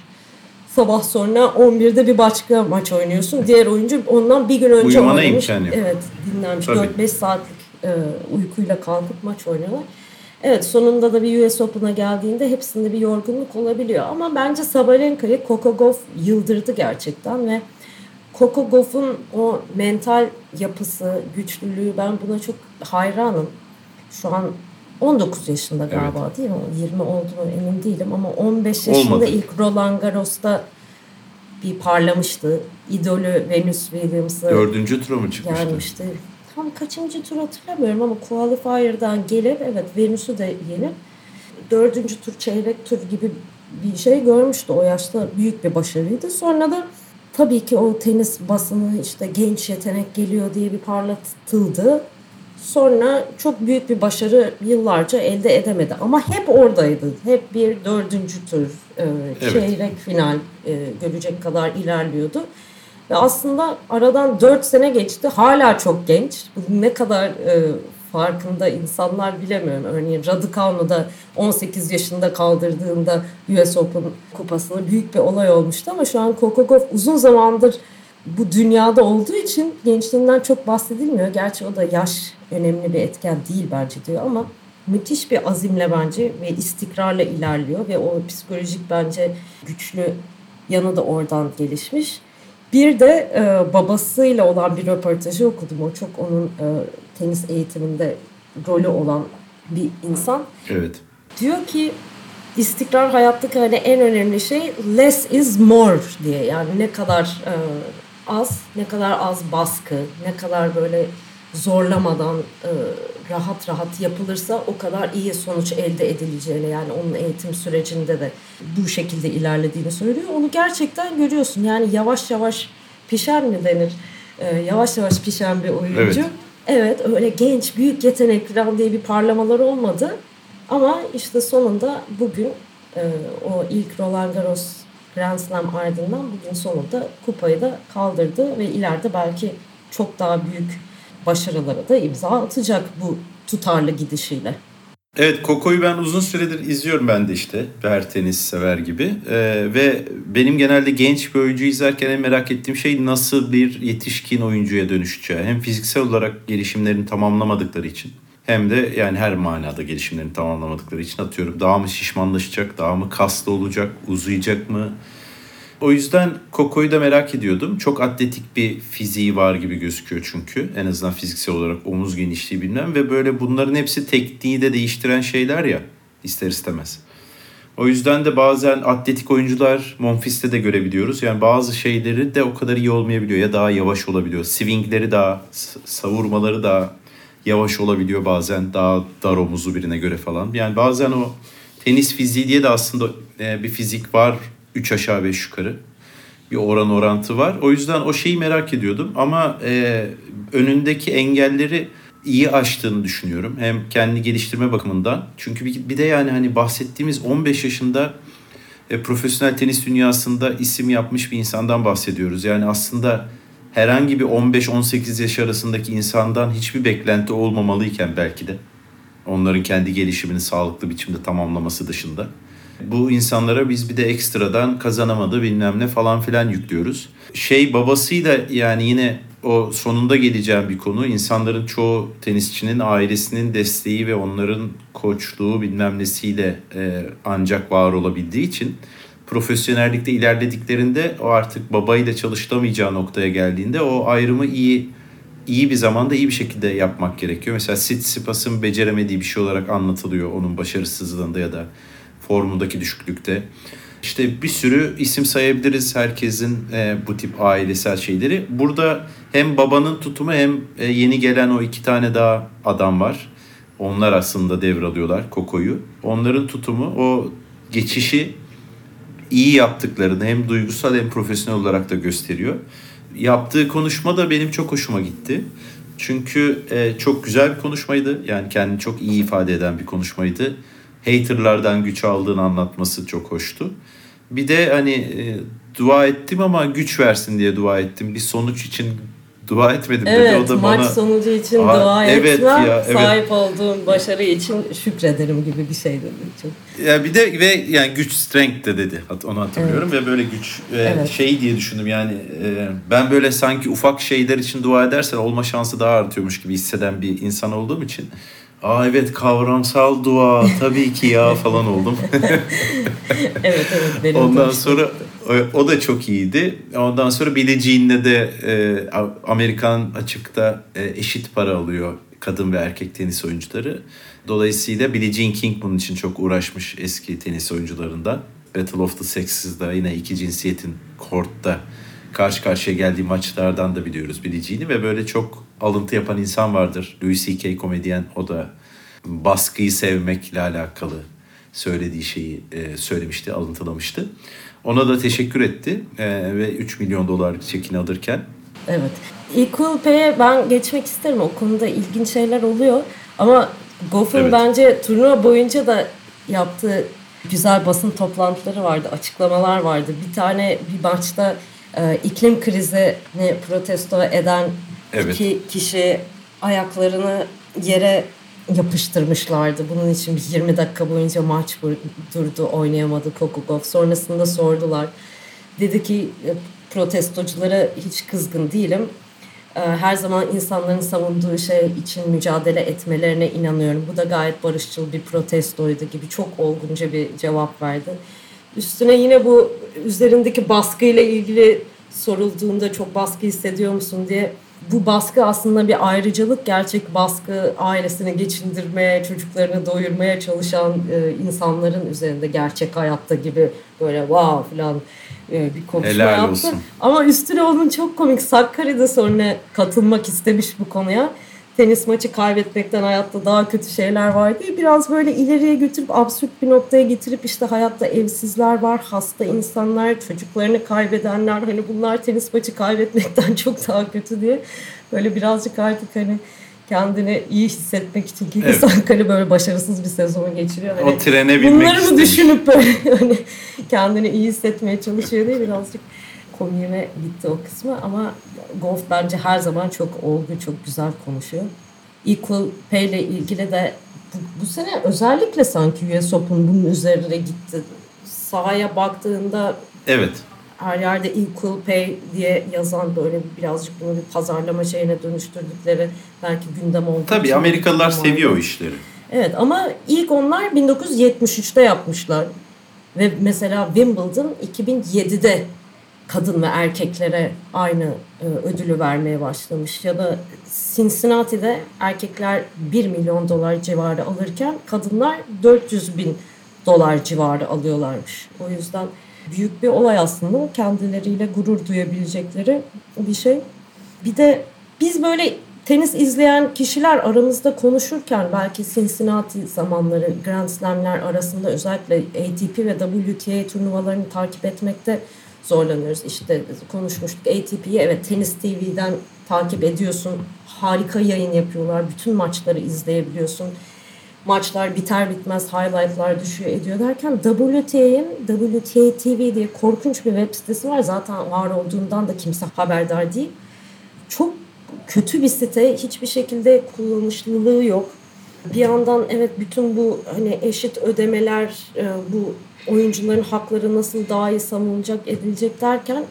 Sabah sonra 11'de bir başka maç oynuyorsun. Diğer oyuncu ondan bir gün önce Uyumana oynamış. imkan yok. Evet dinlenmiş. Tabii. 4-5 saatlik e, uykuyla kalkıp maç oynuyorlar. Evet sonunda da bir US Open'a geldiğinde hepsinde bir yorgunluk olabiliyor. Ama bence Sabalenka'yı Coco Gauff yıldırdı gerçekten ve Coco Gauff'un o mental yapısı, güçlülüğü ben buna çok hayranım. Şu an 19 yaşında galiba değil mi? 20 oldu mu emin değilim ama 15 yaşında Olmadı. ilk Roland Garros'ta bir parlamıştı. İdolü Venus Williams'ı Dördüncü tura mı çıkmıştı? gelmişti. Tam kaçıncı tur hatırlamıyorum ama qualifier'dan gelip evet Venüs'ü de yenip dördüncü tur çeyrek tur gibi bir şey görmüştü. O yaşta büyük bir başarıydı. Sonra da tabii ki o tenis basını işte genç yetenek geliyor diye bir parlatıldı. Sonra çok büyük bir başarı yıllarca elde edemedi. Ama hep oradaydı. Hep bir dördüncü tur, e, Evet. çeyrek final e, görecek kadar ilerliyordu. Ve aslında aradan 4 sene geçti. Hala çok genç. Ne kadar e, farkında insanlar bilemiyorum. Örneğin Raducanu'da da 18 yaşında kaldırdığında US Open kupasını büyük bir olay olmuştu. Ama şu an Gauff uzun zamandır bu dünyada olduğu için gençliğinden çok bahsedilmiyor. Gerçi o da yaş önemli bir etken değil bence diyor ama müthiş bir azimle bence ve istikrarla ilerliyor ve o psikolojik bence güçlü yanı da oradan gelişmiş. Bir de e, babasıyla olan bir röportajı okudum. O çok onun e, tenis eğitiminde rolü olan bir insan. Evet. Diyor ki istikrar hayattaki hani en önemli şey less is more diye. Yani ne kadar e, az, ne kadar az baskı, ne kadar böyle zorlamadan e, rahat rahat yapılırsa o kadar iyi sonuç elde edileceğini yani onun eğitim sürecinde de bu şekilde ilerlediğini söylüyor. Onu gerçekten görüyorsun. Yani yavaş yavaş pişen mi denir? E, yavaş yavaş pişen bir oyuncu. Evet. Evet öyle genç, büyük yetenek falan diye bir parlamalar olmadı. Ama işte sonunda bugün e, o ilk Roland Garros Grand Slam ardından bugün sonunda kupayı da kaldırdı ve ileride belki çok daha büyük başarılara da imza atacak bu tutarlı gidişiyle. Evet Koko'yu ben uzun süredir izliyorum ben de işte. Her tenis sever gibi. Ee, ve benim genelde genç bir oyuncu izlerken en merak ettiğim şey nasıl bir yetişkin oyuncuya dönüşeceği. Hem fiziksel olarak gelişimlerini tamamlamadıkları için hem de yani her manada gelişimlerini tamamlamadıkları için atıyorum. Daha mı şişmanlaşacak, daha mı kaslı olacak, uzayacak mı? O yüzden Koko'yu da merak ediyordum. Çok atletik bir fiziği var gibi gözüküyor çünkü. En azından fiziksel olarak omuz genişliği bilmem. Ve böyle bunların hepsi tekniği de değiştiren şeyler ya ister istemez. O yüzden de bazen atletik oyuncular Monfils'te de görebiliyoruz. Yani bazı şeyleri de o kadar iyi olmayabiliyor ya daha yavaş olabiliyor. Swingleri daha, savurmaları daha yavaş olabiliyor bazen. Daha dar omuzlu birine göre falan. Yani bazen o tenis fiziği diye de aslında e, bir fizik var. 3 aşağı 5 yukarı. Bir oran orantı var. O yüzden o şeyi merak ediyordum. Ama e, önündeki engelleri iyi aştığını düşünüyorum. Hem kendi geliştirme bakımından. Çünkü bir, bir de yani hani bahsettiğimiz 15 yaşında e, profesyonel tenis dünyasında isim yapmış bir insandan bahsediyoruz. Yani aslında herhangi bir 15-18 yaş arasındaki insandan hiçbir beklenti olmamalıyken belki de onların kendi gelişimini sağlıklı biçimde tamamlaması dışında. Bu insanlara biz bir de ekstradan kazanamadı bilmem ne falan filan yüklüyoruz. Şey babasıyla yani yine o sonunda geleceğim bir konu. İnsanların çoğu tenisçinin ailesinin desteği ve onların koçluğu bilmem nesiyle e, ancak var olabildiği için profesyonellikte ilerlediklerinde o artık babayla çalışılamayacağı noktaya geldiğinde o ayrımı iyi iyi bir zamanda iyi bir şekilde yapmak gerekiyor. Mesela Tsitsipas'ın beceremediği bir şey olarak anlatılıyor onun başarısızlığında ya da formundaki düşüklükte. İşte bir sürü isim sayabiliriz herkesin e, bu tip ailesel şeyleri. Burada hem babanın tutumu hem e, yeni gelen o iki tane daha adam var. Onlar aslında devralıyorlar Koko'yu. Onların tutumu o geçişi iyi yaptıklarını hem duygusal hem profesyonel olarak da gösteriyor. Yaptığı konuşma da benim çok hoşuma gitti. Çünkü e, çok güzel bir konuşmaydı. Yani kendini çok iyi ifade eden bir konuşmaydı. Haterlardan güç aldığını anlatması çok hoştu. Bir de hani e, dua ettim ama güç versin diye dua ettim. Bir sonuç için dua etmedim dedi. Evet O da maç bana sonucu için Aa, dua evet etmem, ya, evet. sahip olduğum başarı için şükrederim gibi bir şey dedi. Çok. Ya bir de ve yani güç strength de dedi. Onu hatırlıyorum ve böyle güç e, Evet. şey diye düşündüm yani e, ben böyle sanki ufak şeyler için dua edersen olma şansı daha artıyormuş gibi hisseden bir insan olduğum için Aa evet kavramsal dua tabii ki ya [laughs] falan oldum. Evet evet benim Ondan hoşuma sonra o, o da çok iyiydi. Ondan sonra Billie Jean'le de e, Amerikan açıkta e, eşit para alıyor kadın ve erkek tenis oyuncuları. Dolayısıyla Billie Jean King bunun için çok uğraşmış eski tenis oyuncularından. Battle of the Sexes'da yine iki cinsiyetin kortta karşı karşıya geldiği maçlardan da biliyoruz Billie Jean'i ve böyle çok alıntı yapan insan vardır. Louis C.K. komedyen o da baskıyı sevmekle alakalı söylediği şeyi e, söylemişti, alıntılamıştı. Ona da teşekkür etti e, ve 3 milyon dolar çekini alırken. Evet. Equal Pay'e ben geçmek isterim. O konuda ilginç şeyler oluyor. Ama Goff'un Evet. bence turnuva boyunca da yaptığı güzel basın toplantıları vardı, açıklamalar vardı. Bir tane bir maçta e, iklim krizini protesto eden Evet. iki kişi ayaklarını yere yapıştırmışlardı. Bunun için bir 20 dakika boyunca maç durdu, oynayamadı Gauff. Sonrasında sordular. Dedi ki e, protestoculara hiç kızgın değilim. E, Her zaman insanların savunduğu şey için mücadele etmelerine inanıyorum. Bu da gayet barışçıl bir protestoydu gibi çok olgunca bir cevap verdi. Üstüne yine bu üzerindeki baskıyla ilgili sorulduğunda çok baskı hissediyor musun diye bu baskı aslında bir ayrıcalık. Gerçek baskı ailesini geçindirmeye, çocuklarını doyurmaya çalışan e, insanların üzerinde gerçek hayatta gibi böyle wow falan e, bir konuşma Helal yaptı. olsun. Ama üstüne onun çok komik. Sakkari de sonra katılmak istemiş bu konuya. Tenis maçı kaybetmekten hayatta daha kötü şeyler var diye biraz böyle ileriye götürüp absürt bir noktaya getirip işte hayatta evsizler var, hasta insanlar, çocuklarını kaybedenler hani bunlar tenis maçı kaybetmekten [laughs] çok daha kötü diye böyle birazcık artık hani kendini iyi hissetmek için ki Evet. Sakkari böyle başarısız bir sezonu geçiriyor. Hani O trene binmek Bunları mı düşünüp böyle [laughs] hani kendini iyi hissetmeye çalışıyor diye birazcık komiğime gitti o kısmı ama Golf bence her zaman çok olgu, çok güzel konuşuyor. Equal Pay ile ilgili de bu, bu sene özellikle sanki US Open bunun üzerine gitti. Sahaya baktığında Evet. her yerde equal pay diye yazan böyle birazcık bunu bir pazarlama şeyine dönüştürdükleri belki gündem olduğu Tabii Amerikalılar seviyor o işleri. Evet ama ilk onlar 1973'te yapmışlar. Ve mesela Wimbledon 2007'de kadın ve erkeklere aynı e, ödülü vermeye başlamış. Ya da Cincinnati'de erkekler 1 milyon dolar civarı alırken kadınlar 400 bin dolar civarı alıyorlarmış. O yüzden büyük bir olay aslında kendileriyle gurur duyabilecekleri bir şey. Bir de biz böyle tenis izleyen kişiler aramızda konuşurken belki Cincinnati zamanları Grand Slam'ler arasında özellikle ATP ve WTA turnuvalarını takip etmekte zorlanıyoruz. İşte konuşmuştuk ATP'yi evet Tenis TV'den takip ediyorsun. Harika yayın yapıyorlar. Bütün maçları izleyebiliyorsun. Maçlar biter bitmez highlightlar düşüyor ediyor derken WTA'nin WTA TV diye korkunç bir web sitesi var. Zaten var olduğundan da kimse haberdar değil. Çok kötü bir site. Hiçbir şekilde kullanışlılığı yok. Bir yandan evet bütün bu hani eşit ödemeler, e, bu oyuncuların hakları nasıl daha iyi savunulacak edilecek derken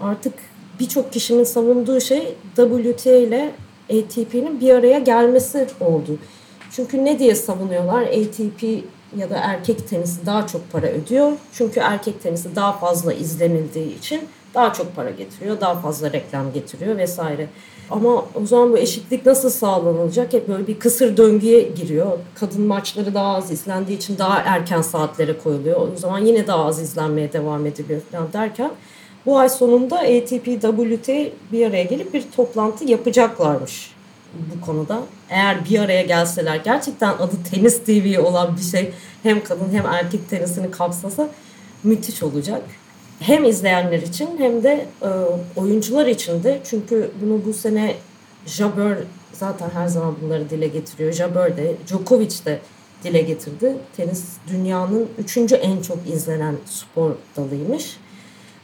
artık birçok kişinin savunduğu şey WTA ile ATP'nin bir araya gelmesi oldu. Çünkü ne diye savunuyorlar? ATP ya da erkek tenisi daha çok para ödüyor. Çünkü erkek tenisi daha fazla izlenildiği için daha çok para getiriyor, daha fazla reklam getiriyor vesaire. Ama o zaman bu eşitlik nasıl sağlanılacak? Hep böyle bir kısır döngüye giriyor. Kadın maçları daha az izlendiği için daha erken saatlere koyuluyor. O zaman yine daha az izlenmeye devam ediliyor falan derken bu ay sonunda ATP, WTA bir araya gelip bir toplantı yapacaklarmış bu konuda. Eğer bir araya gelseler gerçekten adı tenis TV olan bir şey hem kadın hem erkek tenisini kapsasa müthiş olacak. Hem izleyenler için hem de e, oyuncular için de çünkü bunu bu sene Jabeur zaten her zaman bunları dile getiriyor. Jabeur de Djokovic de dile getirdi. Tenis dünyanın üçüncü en çok izlenen spor dalıymış.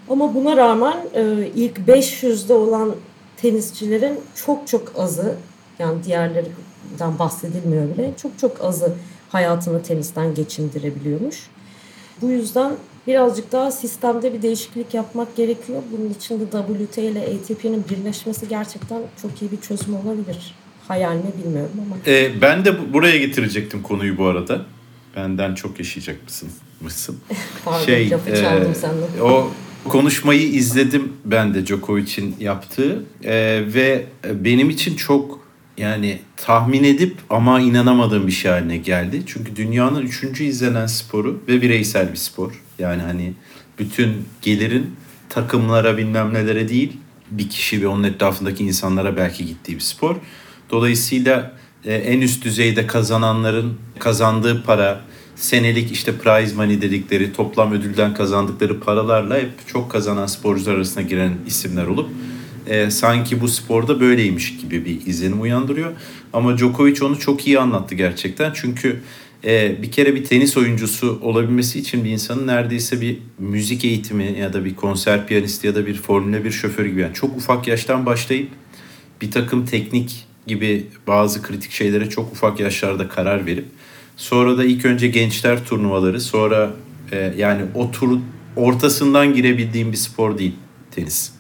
Ama buna rağmen e, ilk 500'de olan tenisçilerin çok çok azı yani diğerlerinden bahsedilmiyor bile çok çok azı hayatını tenisten geçindirebiliyormuş. Bu yüzden birazcık daha sistemde bir değişiklik yapmak gerekiyor. Bunun için de WTA ile ATP'nin birleşmesi gerçekten çok iyi bir çözüm olabilir. Hayal mi bilmiyorum ama. Ee, ben de bu- buraya getirecektim konuyu bu arada. Benden çok yaşayacak mısın? Mısın? [laughs] Pardon Şey, lafı çaldım e, senden. O konuşmayı izledim ben de Djokovic'in yaptığı Ee, ve benim için çok yani tahmin edip ama inanamadığım bir şey haline geldi. Çünkü dünyanın üçüncü izlenen sporu ve bireysel bir spor. Yani hani bütün gelirin takımlara bilmem nelere değil bir kişi ve onun etrafındaki insanlara belki gittiği bir spor. Dolayısıyla e, en üst düzeyde kazananların kazandığı para senelik işte prize money dedikleri toplam ödülden kazandıkları paralarla hep çok kazanan sporcular arasına giren isimler olup e, sanki bu sporda böyleymiş gibi bir izlenim uyandırıyor. Ama Djokovic onu çok iyi anlattı gerçekten. Çünkü e, bir kere bir tenis oyuncusu olabilmesi için bir insanın neredeyse bir müzik eğitimi ya da bir konser piyanisti ya da bir Formula 1 şoförü gibi yani çok ufak yaştan başlayıp bir takım teknik gibi bazı kritik şeylere çok ufak yaşlarda karar verip sonra da ilk önce gençler turnuvaları sonra e, yani o tur ortasından girebildiğim bir spor değil tenis.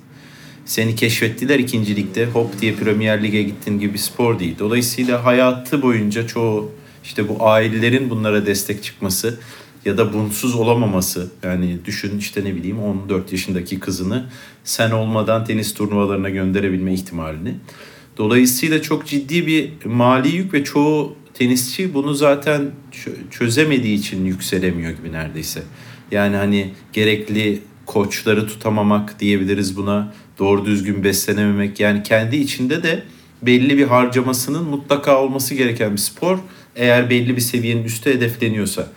Seni keşfettiler ikincilikte hop diye Premier Lig'e gittin gibi bir spor değil. Dolayısıyla hayatı boyunca çoğu işte bu ailelerin bunlara destek çıkması ya da bunsuz olamaması yani düşün işte ne bileyim 14 yaşındaki kızını sen olmadan tenis turnuvalarına gönderebilme ihtimalini. Dolayısıyla çok ciddi bir mali yük ve çoğu tenisçi bunu zaten çözemediği için yükselemiyor gibi neredeyse. Yani hani gerekli koçları tutamamak diyebiliriz buna. Doğru düzgün beslenememek yani kendi içinde de belli bir harcamasının mutlaka olması gereken bir spor eğer belli bir seviyenin üstü hedefleniyorsa.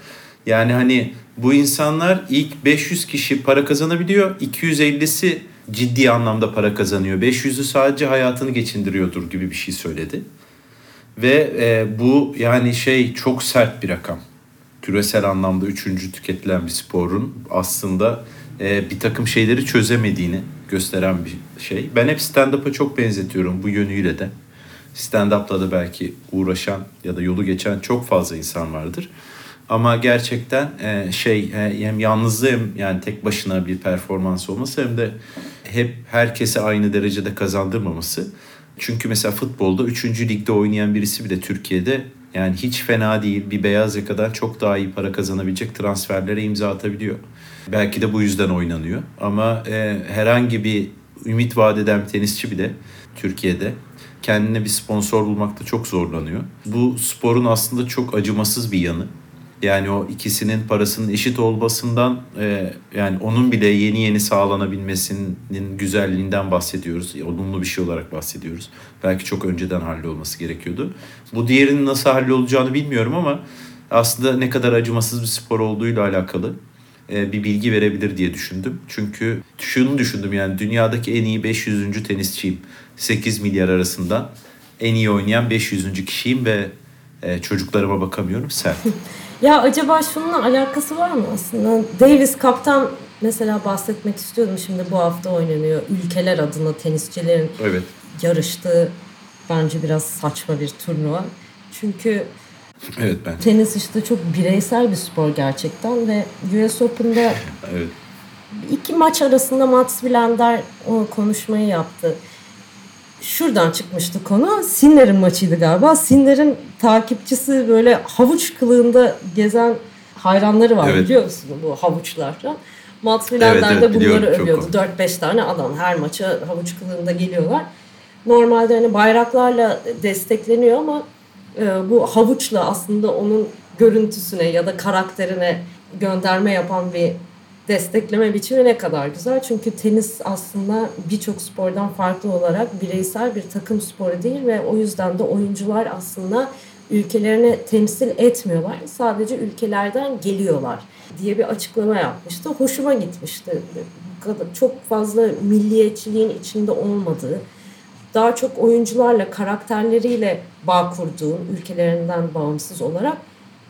Yani hani bu insanlar ilk 500 kişi para kazanabiliyor. 250'si ciddi anlamda para kazanıyor. 500'ü sadece hayatını geçindiriyordur gibi bir şey söyledi. Ve e, bu yani şey çok sert bir rakam. Küresel anlamda üçüncü tüketilen bir sporun aslında e, bir takım şeyleri çözemediğini gösteren bir şey. Ben hep stand-up'a çok benzetiyorum bu yönüyle de. Stand-up'la da belki uğraşan ya da yolu geçen çok fazla insan vardır. Ama gerçekten e, şey e, hem yalnızlığı yani tek başına bir performans olması hem de hep herkese aynı derecede kazandırmaması. Çünkü mesela futbolda 3. ligde oynayan birisi bile Türkiye'de yani hiç fena değil bir beyaz yakadan çok daha iyi para kazanabilecek transferlere imza atabiliyor. Belki de bu yüzden oynanıyor. Ama e, herhangi bir ümit vaat eden bir tenisçi bile Türkiye'de kendine bir sponsor bulmakta çok zorlanıyor. Bu sporun aslında çok acımasız bir yanı. Yani o ikisinin parasının eşit olmasından e, yani onun bile yeni yeni sağlanabilmesinin güzelliğinden bahsediyoruz. Olumlu bir şey olarak bahsediyoruz. Belki çok önceden hallolması gerekiyordu. Bu diğerinin nasıl hallolacağını bilmiyorum ama aslında ne kadar acımasız bir spor olduğuyla alakalı e, bir bilgi verebilir diye düşündüm. Çünkü şunu düşündüm yani dünyadaki en iyi 500. tenisçiyim. 8 milyar arasında en iyi oynayan 500. kişiyim ve e, çocuklarıma bakamıyorum. Sen. [laughs] ya acaba şununla alakası var mı aslında? Davis Cup'tan mesela bahsetmek istiyordum. Şimdi bu hafta oynanıyor. Ülkeler adına tenisçilerin evet. yarıştığı bence biraz saçma bir turnuva. Çünkü Evet ben. Tenis işte çok bireysel bir spor gerçekten ve US Open'da evet. iki maç arasında Mats Wilander o konuşmayı yaptı. Şuradan çıkmıştı konu. Sinner'in maçıydı galiba. Sinner'in takipçisi böyle havuç kılığında gezen hayranları var evet. biliyor musun bu havuçlarla. Mats Wilander evet, evet, de bunları övüyordu. 4-5 tane adam her maça havuç kılığında geliyorlar. Normalde hani bayraklarla destekleniyor ama bu havuçla aslında onun görüntüsüne ya da karakterine gönderme yapan bir destekleme biçimi ne kadar güzel. Çünkü tenis aslında birçok spordan farklı olarak bireysel bir takım sporu değil ve o yüzden de oyuncular aslında ülkelerini temsil etmiyorlar. Sadece ülkelerden geliyorlar diye bir açıklama yapmıştı. Hoşuma gitmişti. Çok fazla milliyetçiliğin içinde olmadığı, daha çok oyuncularla, karakterleriyle bağ kurduğun, ülkelerinden bağımsız olarak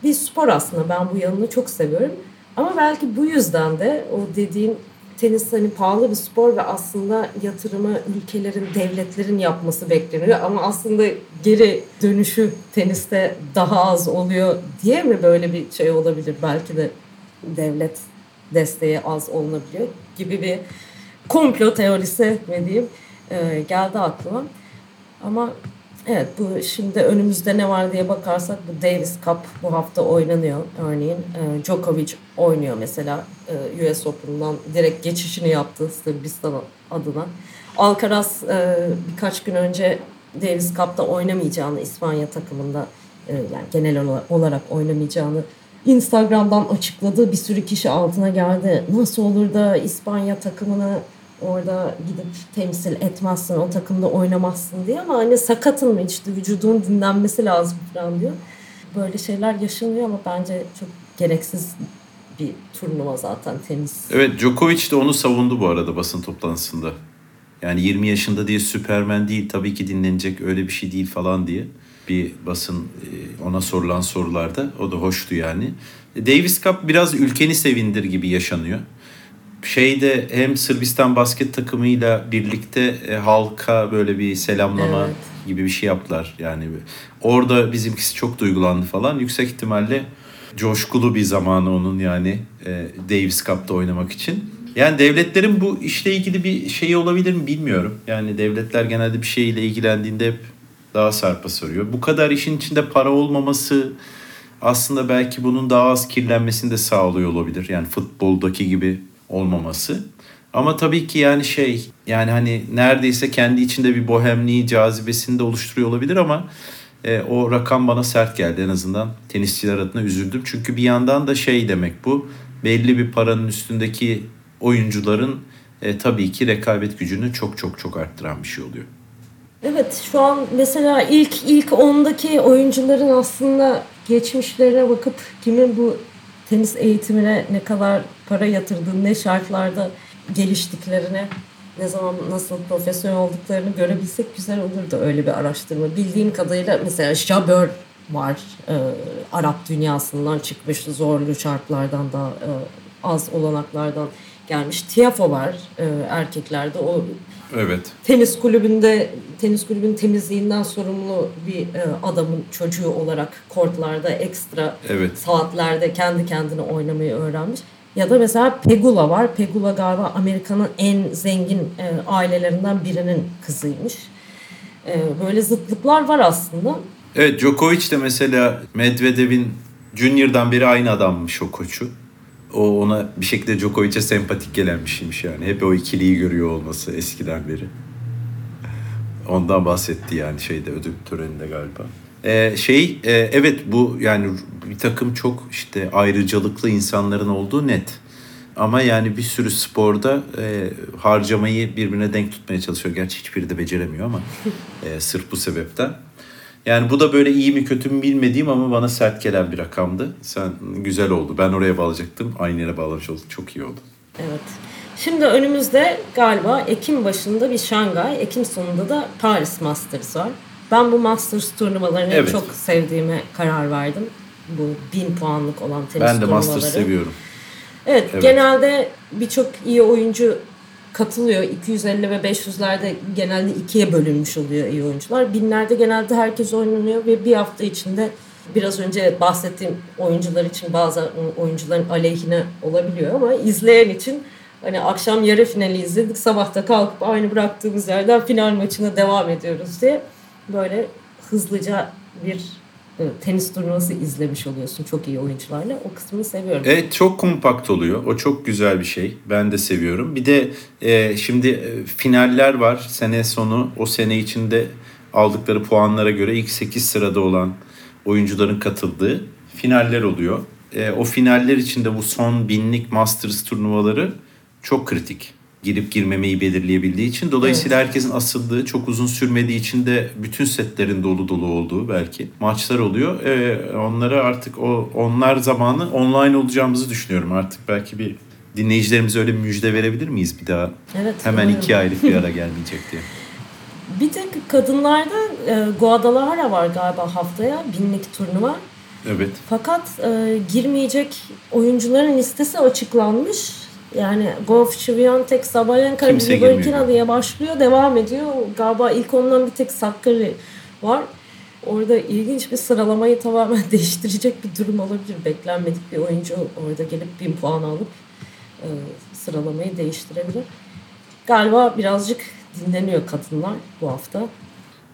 bir spor aslında. Ben bu yanını çok seviyorum. Ama belki bu yüzden de o dediğin tenis hani pahalı bir spor ve aslında yatırımı ülkelerin, devletlerin yapması bekleniyor. Ama aslında geri dönüşü teniste daha az oluyor diye mi böyle bir şey olabilir? Belki de devlet desteği az olunabiliyor gibi bir komplo teorisi ne diyeyim e, geldi aklıma. Ama evet bu şimdi önümüzde ne var diye bakarsak bu Davis Cup bu hafta oynanıyor örneğin. E, Djokovic oynuyor mesela e, US Open'dan direkt geçişini yaptı Sırbistan adına. Alcaraz e, birkaç gün önce Davis Cup'ta oynamayacağını İspanya takımında e, yani genel olarak oynamayacağını Instagram'dan açıkladı. Bir sürü kişi altına geldi. Nasıl olur da İspanya takımını orada gidip temsil etmezsin, o takımda oynamazsın diye ama hani sakatın mı işte vücudun dinlenmesi lazım falan diyor. Böyle şeyler yaşanıyor ama bence çok gereksiz bir turnuva zaten tenis. Evet Djokovic de onu savundu bu arada basın toplantısında. Yani 20 yaşında diye Süpermen değil tabii ki dinlenecek öyle bir şey değil falan diye bir basın e, ona sorulan sorularda o da hoştu yani. Davis Cup biraz ülkeni sevindir gibi yaşanıyor. Şeyde hem Sırbistan basket takımıyla birlikte e, halka böyle bir selamlama Evet. gibi bir şey yaptılar. Yani orada bizimkisi çok duygulandı falan. Yüksek ihtimalle coşkulu bir zamanı onun yani e, Davis Cup'ta oynamak için. Yani devletlerin bu işle ilgili bir şeyi olabilir mi bilmiyorum. Yani devletler genelde bir şeyle ilgilendiğinde hep daha sarpa sarıyor. Bu kadar işin içinde para olmaması aslında belki bunun daha az kirlenmesini de sağlıyor olabilir. Yani futboldaki gibi olmaması. Ama tabii ki yani şey yani hani neredeyse kendi içinde bir bohemliği cazibesini de oluşturuyor olabilir ama e, o rakam bana sert geldi en azından tenisçiler adına üzüldüm. Çünkü bir yandan da şey demek bu belli bir paranın üstündeki oyuncuların e, tabii ki rekabet gücünü çok çok çok arttıran bir şey oluyor. Evet şu an mesela ilk ilk ondaki oyuncuların aslında geçmişlerine bakıp kimin bu tenis eğitimine ne kadar para yatırdığını, ne şartlarda geliştiklerini, ne zaman nasıl profesyonel olduklarını görebilsek güzel olurdu öyle bir araştırma. Bildiğim kadarıyla mesela Jabeur var. e, Arap dünyasından çıkmış zorlu şartlardan da e, az olanaklardan gelmiş. Tiafo var e, erkeklerde. O Evet. tenis kulübünde tenis kulübünün temizliğinden sorumlu bir e, adamın çocuğu olarak kortlarda ekstra Evet. saatlerde kendi kendine oynamayı öğrenmiş. Ya da mesela Pegula var. Pegula galiba Amerika'nın en zengin e, ailelerinden birinin kızıymış. E, böyle zıtlıklar var aslında. Evet Djokovic de mesela Medvedev'in Junior'dan beri aynı adammış o koçu. O ona bir şekilde Djokovic'e sempatik gelen bir şeymiş yani. Hep o ikiliyi görüyor olması eskiden beri. Ondan bahsetti yani şeyde ödül töreninde galiba. Ee, şey e, evet bu yani bir takım çok işte ayrıcalıklı insanların olduğu net. Ama yani bir sürü sporda e, harcamayı birbirine denk tutmaya çalışıyor. Gerçi hiçbiri de beceremiyor ama [laughs] e, sırf bu sebepten. Yani bu da böyle iyi mi kötü mü bilmediğim ama bana sert gelen bir rakamdı. Sen güzel oldu. Ben oraya bağlayacaktım. Aynı yere bağlamış olduk. Çok iyi oldu. Evet. Şimdi önümüzde galiba Ekim başında bir Şangay, Ekim sonunda da Paris Masters var. Ben bu Masters turnuvalarını Evet. çok sevdiğime karar verdim. Bu bin puanlık olan tenis Ben de turnuvaları. Masters seviyorum. Evet, Evet. genelde birçok iyi oyuncu katılıyor. 250 ve 500'lerde genelde ikiye bölünmüş oluyor iyi oyuncular. Binlerde genelde herkes oynanıyor ve bir hafta içinde biraz önce bahsettiğim oyuncular için bazı oyuncuların aleyhine olabiliyor ama izleyen için hani akşam yarı finali izledik sabahta kalkıp aynı bıraktığımız yerden final maçına devam ediyoruz diye böyle hızlıca bir e, tenis turnuvası izlemiş oluyorsun çok iyi oyuncularla. O kısmını seviyorum. Evet çok kompakt oluyor. O çok güzel bir şey. Ben de seviyorum. Bir de e, şimdi e, finaller var. Sene sonu o sene içinde aldıkları puanlara göre ilk 8 sırada olan oyuncuların katıldığı finaller oluyor. E, o finaller içinde bu son binlik Masters turnuvaları çok kritik. Girip girmemeyi belirleyebildiği için. Dolayısıyla herkesin asıldığı, çok uzun sürmediği için de bütün setlerin dolu dolu olduğu belki maçlar oluyor. E, onlara artık o onlar zamanı online olacağımızı düşünüyorum. Artık belki bir dinleyicilerimize öyle bir müjde verebilir miyiz bir daha? Evet, Hemen umarım. iki aylık bir ara [laughs] gelmeyecek diye. Bir tek kadınlarda e, Guadalajara var galiba haftaya binlik turnuva. Evet. Fakat e, girmeyecek oyuncuların listesi açıklanmış. Yani Goff, Swiatek, Sabalenka, Rybakina diye başlıyor. Devam ediyor. Galiba ilk ondan bir tek Sakkari var. Orada ilginç bir sıralamayı tamamen [laughs] değiştirecek bir durum olabilir. Beklenmedik bir oyuncu orada gelip bin puan alıp e, sıralamayı değiştirebilir. Galiba birazcık dinleniyor kadınlar bu hafta.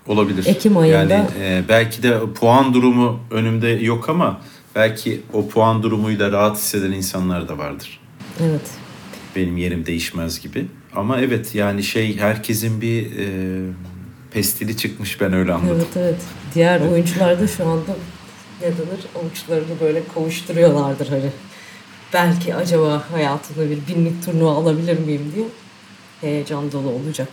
Olabilir. Ekim ayında. Yani e, belki de puan durumu önümde yok ama belki o puan durumuyla rahat hisseden insanlar da vardır. Evet. Benim yerim değişmez gibi. Ama evet yani şey herkesin bir e, pestili çıkmış ben öyle anladım. Evet evet. Diğer oyuncular da şu anda ne denir avuçlarını böyle kavuşturuyorlardır hani. Belki acaba hayatımda bir binlik turnuva alabilir miyim diye heyecan dolu olacak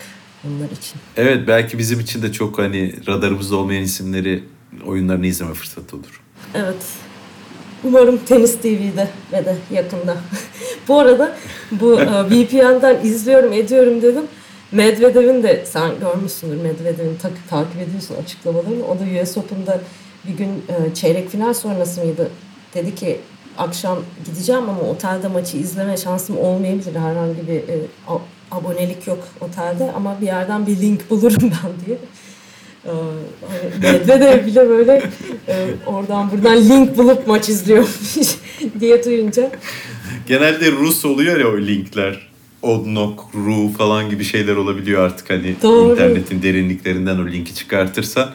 onlar için. Evet belki bizim için de çok hani radarımızda olmayan isimleri oyunlarını izleme fırsatı olur. Evet. Umarım Tenis TV'de ve de yakında. [laughs] bu arada bu e, VPN'den izliyorum ediyorum dedim. Medvedev'in de sen görmüşsündür Medvedev'in tak- takip ediyorsun açıklamalarını. O da US Open'da bir gün e, çeyrek final sonrası mıydı? Dedi ki akşam gideceğim ama otelde maçı izleme şansım olmayabilir. Herhangi bir e, abonelik yok otelde ama bir yerden bir link bulurum [laughs] ben diye. Ee, Medvedev bile böyle e, oradan buradan link bulup maç izliyormuş [laughs] diye duyunca Genelde Rus oluyor ya o linkler. Odnok, Ru falan gibi şeyler olabiliyor artık hani Doğru. internetin derinliklerinden o linki çıkartırsan.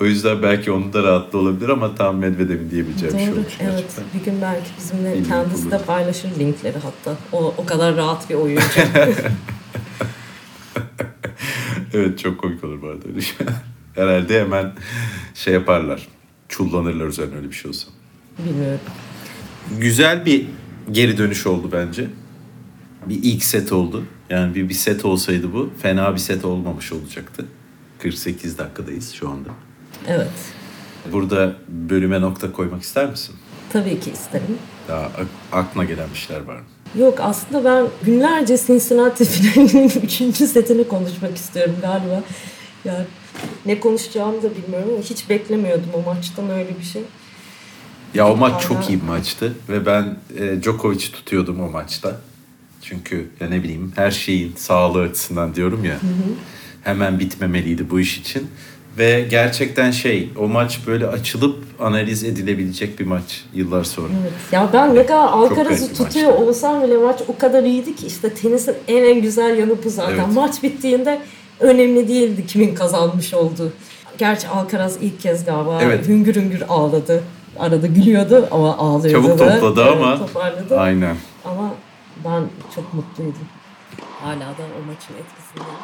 O yüzden belki onun da rahatlı olabilir ama tam Medvedev'in diyebileceğim bir şey Doğru, olmuş evet. gerçekten. Bir gün belki bizimle Link kendisi de bulur. paylaşır linkleri hatta. O, o kadar rahat bir oyuncu. [laughs] Evet çok komik olur bu arada öyle şey. Herhalde hemen şey yaparlar. Çullanırlar üzerine öyle bir şey olsa. Bilmiyorum. Güzel bir geri dönüş oldu bence. Bir ilk set oldu. Yani bir, bir set olsaydı bu fena bir set olmamış olacaktı. 48 dakikadayız şu anda. Evet. Burada bölüme nokta koymak ister misin? Tabii ki isterim. Daha ak- aklına gelen bir şeyler var mı? Yok aslında ben günlerce Cincinnati finalinin [laughs] üçüncü setini konuşmak istiyorum galiba. Yani ne konuşacağımı da bilmiyorum ama hiç beklemiyordum o maçtan öyle bir şey. Ya o maç Hala- çok iyi bir maçtı ve ben e, Djokovic'i tutuyordum o maçta. Çünkü ya ne bileyim her şeyin sağlığı açısından diyorum ya. Hemen bitmemeliydi bu iş için. Ve gerçekten şey o maç böyle açılıp analiz edilebilecek bir maç yıllar sonra. Evet. Ya ben ne kadar Alcaraz'ı tutuyor olsam bile maç o kadar iyiydi ki işte tenisin en en güzel yanı bu zaten. Evet. Maç bittiğinde önemli değildi kimin kazanmış olduğu. Gerçi Alcaraz ilk kez galiba Evet. hüngür hüngür ağladı. Arada gülüyordu ama ağlıyordu Çabuk da. topladı Evet, ama Toparladı. aynen. Ama ben çok mutluydum. Hala da o maçın etkisindeyim.